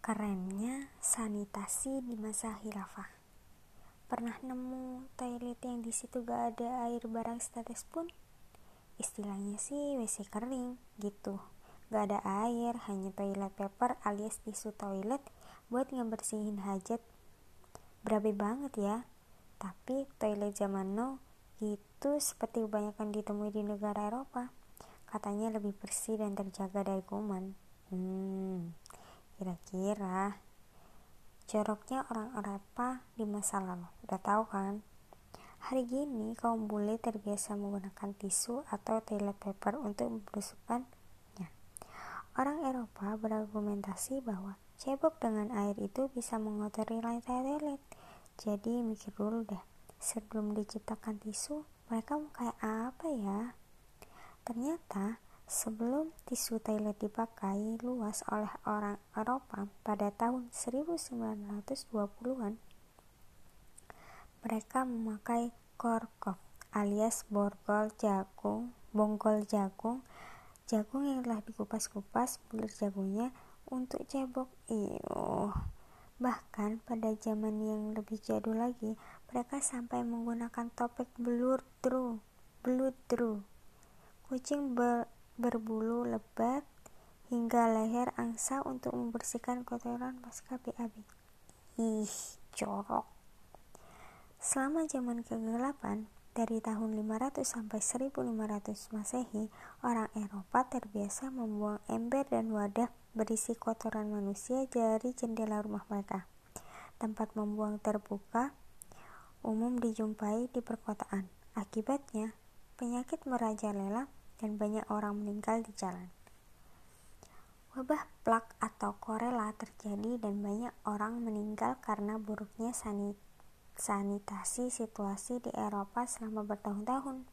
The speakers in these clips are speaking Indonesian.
Kerennya sanitasi di masa khilafah. Pernah nemu toilet yang di situ gak ada air barang statis pun? Istilahnya sih WC kering gitu. Gak ada air, hanya toilet paper alias tisu toilet buat ngebersihin hajat. Berabe banget ya. Tapi toilet zaman now itu seperti kebanyakan ditemui di negara Eropa. Katanya lebih bersih dan terjaga dari kuman. Hmm, Kira-kira joroknya orang Eropa di masa lalu. Udah tahu kan? Hari gini kaum bule terbiasa menggunakan tisu atau toilet paper untuk membusukkannya. Orang Eropa berargumentasi bahwa cebok dengan air itu bisa mengotori lantai toilet. Jadi mikir dulu deh, sebelum diciptakan tisu, mereka mau kayak apa ya? Ternyata Sebelum tisu toilet dipakai luas oleh orang Eropa pada tahun 1920-an, mereka memakai korkov alias borgol jagung, bonggol jagung, jagung yang telah dikupas-kupas bulir jagungnya untuk cebok. Iyo. Bahkan pada zaman yang lebih jadul lagi, mereka sampai menggunakan topik beludru, beludru. Kucing ber berbulu lebat hingga leher angsa untuk membersihkan kotoran pasca BAB. Ih, corok. Selama zaman kegelapan, dari tahun 500 sampai 1500 Masehi, orang Eropa terbiasa membuang ember dan wadah berisi kotoran manusia dari jendela rumah mereka. Tempat membuang terbuka umum dijumpai di perkotaan. Akibatnya, penyakit merajalela dan banyak orang meninggal di jalan. Wabah plak atau korela terjadi dan banyak orang meninggal karena buruknya sanitasi situasi di Eropa selama bertahun-tahun.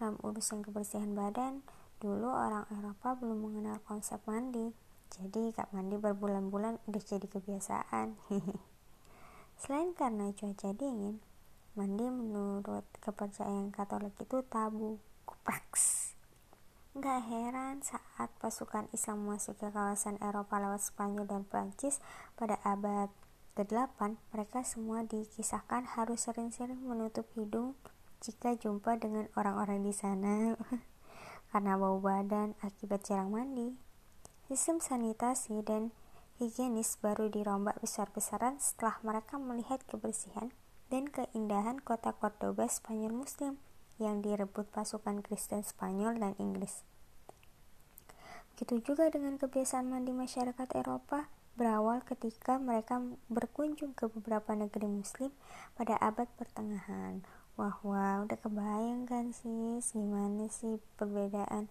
Dalam urusan kebersihan badan, dulu orang Eropa belum mengenal konsep mandi. Jadi gak mandi berbulan-bulan udah jadi kebiasaan. Selain karena cuaca dingin, mandi menurut kepercayaan Katolik itu tabu. Kupraks. Gak heran saat pasukan Islam memasuki kawasan Eropa lewat Spanyol dan Prancis pada abad ke-8, mereka semua dikisahkan harus sering-sering menutup hidung jika jumpa dengan orang-orang di sana karena bau badan akibat jarang mandi. Sistem sanitasi dan higienis baru dirombak besar-besaran setelah mereka melihat kebersihan dan keindahan kota Cordoba Spanyol Muslim yang direbut pasukan Kristen Spanyol dan Inggris. Begitu juga dengan kebiasaan mandi masyarakat Eropa berawal ketika mereka berkunjung ke beberapa negeri muslim pada abad pertengahan. Wah, wah, udah kebayang kan sih gimana sih perbedaan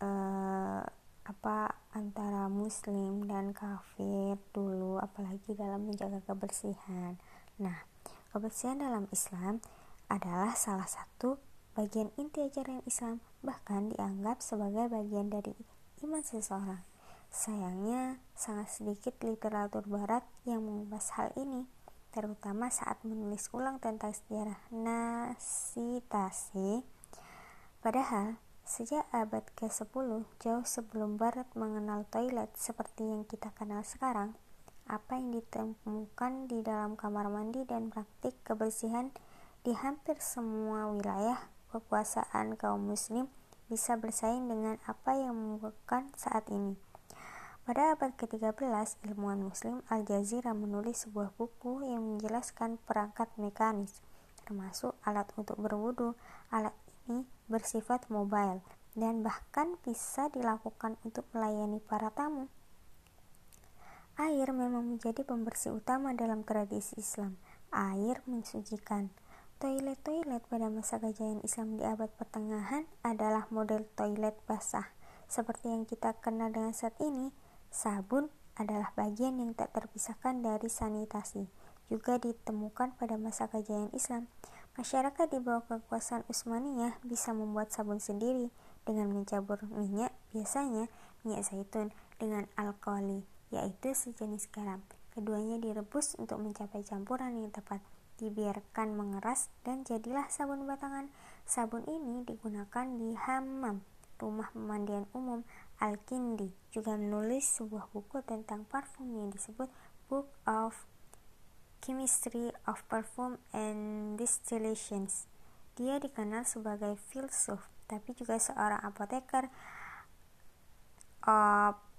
uh, apa antara muslim dan kafir dulu apalagi dalam menjaga kebersihan. Nah, kebersihan dalam Islam adalah salah satu bagian inti ajaran Islam, bahkan dianggap sebagai bagian dari iman seseorang. Sayangnya, sangat sedikit literatur barat yang mengupas hal ini, terutama saat menulis ulang tentang sejarah nasitasi. Padahal, sejak abad ke-10, jauh sebelum barat mengenal toilet seperti yang kita kenal sekarang, apa yang ditemukan di dalam kamar mandi dan praktik kebersihan di hampir semua wilayah kekuasaan kaum muslim bisa bersaing dengan apa yang membutuhkan saat ini. Pada abad ke-13, ilmuwan muslim Al-Jazira menulis sebuah buku yang menjelaskan perangkat mekanis, termasuk alat untuk berwudu. Alat ini bersifat mobile dan bahkan bisa dilakukan untuk melayani para tamu. Air memang menjadi pembersih utama dalam tradisi Islam. Air mensucikan. Toilet-toilet pada masa kejayaan Islam di abad pertengahan adalah model toilet basah. Seperti yang kita kenal dengan saat ini, sabun adalah bagian yang tak terpisahkan dari sanitasi. Juga ditemukan pada masa kejayaan Islam. Masyarakat di bawah kekuasaan Utsmaniyah bisa membuat sabun sendiri dengan mencabur minyak, biasanya minyak zaitun dengan alkali, yaitu sejenis garam. Keduanya direbus untuk mencapai campuran yang tepat dibiarkan mengeras dan jadilah sabun batangan. Sabun ini digunakan di hammam, rumah pemandian umum, Al-Kindi juga menulis sebuah buku tentang parfum yang disebut Book of Chemistry of Perfume and Distillations. Dia dikenal sebagai filsuf, tapi juga seorang apoteker, op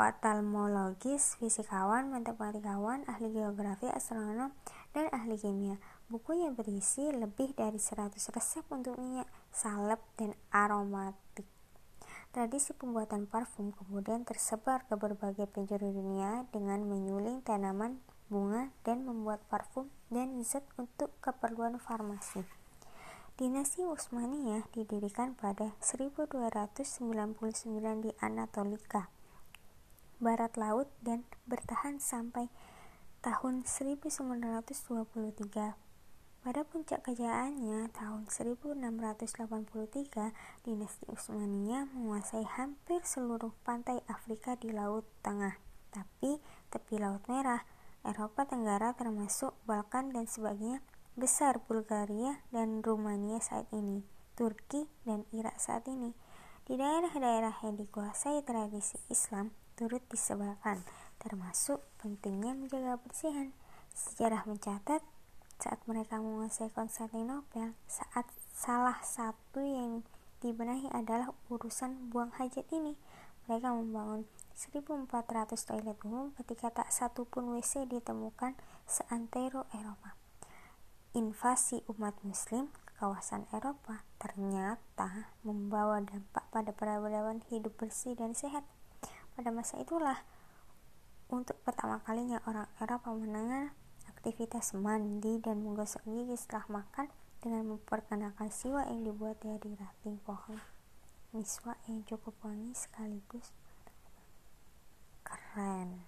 oftalmologis, fisikawan, matematikawan, ahli geografi, astronom, dan ahli kimia. Bukunya berisi lebih dari 100 resep untuk minyak, salep, dan aromatik. Tradisi pembuatan parfum kemudian tersebar ke berbagai penjuru dunia dengan menyuling tanaman, bunga, dan membuat parfum dan zat untuk keperluan farmasi. Dinasti Utsmaniyah didirikan pada 1299 di Anatolika, barat laut dan bertahan sampai tahun 1923 pada puncak kejayaannya tahun 1683, dinasti Utsmaniyah menguasai hampir seluruh pantai Afrika di Laut Tengah. Tapi tepi Laut Merah, Eropa Tenggara termasuk Balkan dan sebagainya besar Bulgaria dan Rumania saat ini, Turki dan Irak saat ini. Di daerah-daerah yang dikuasai tradisi Islam turut disebarkan, termasuk pentingnya menjaga kebersihan. Sejarah mencatat saat mereka menguasai Konstantinopel, saat salah satu yang dibenahi adalah urusan buang hajat ini. Mereka membangun 1400 toilet umum ketika tak satu pun WC ditemukan seantero Eropa. Invasi umat muslim ke kawasan Eropa ternyata membawa dampak pada peradaban hidup bersih dan sehat. Pada masa itulah, untuk pertama kalinya orang Eropa mendengar aktivitas mandi dan menggosok gigi setelah makan dengan memperkenalkan siwak yang dibuat dari ranting pohon. Miswak yang cukup wangi sekaligus keren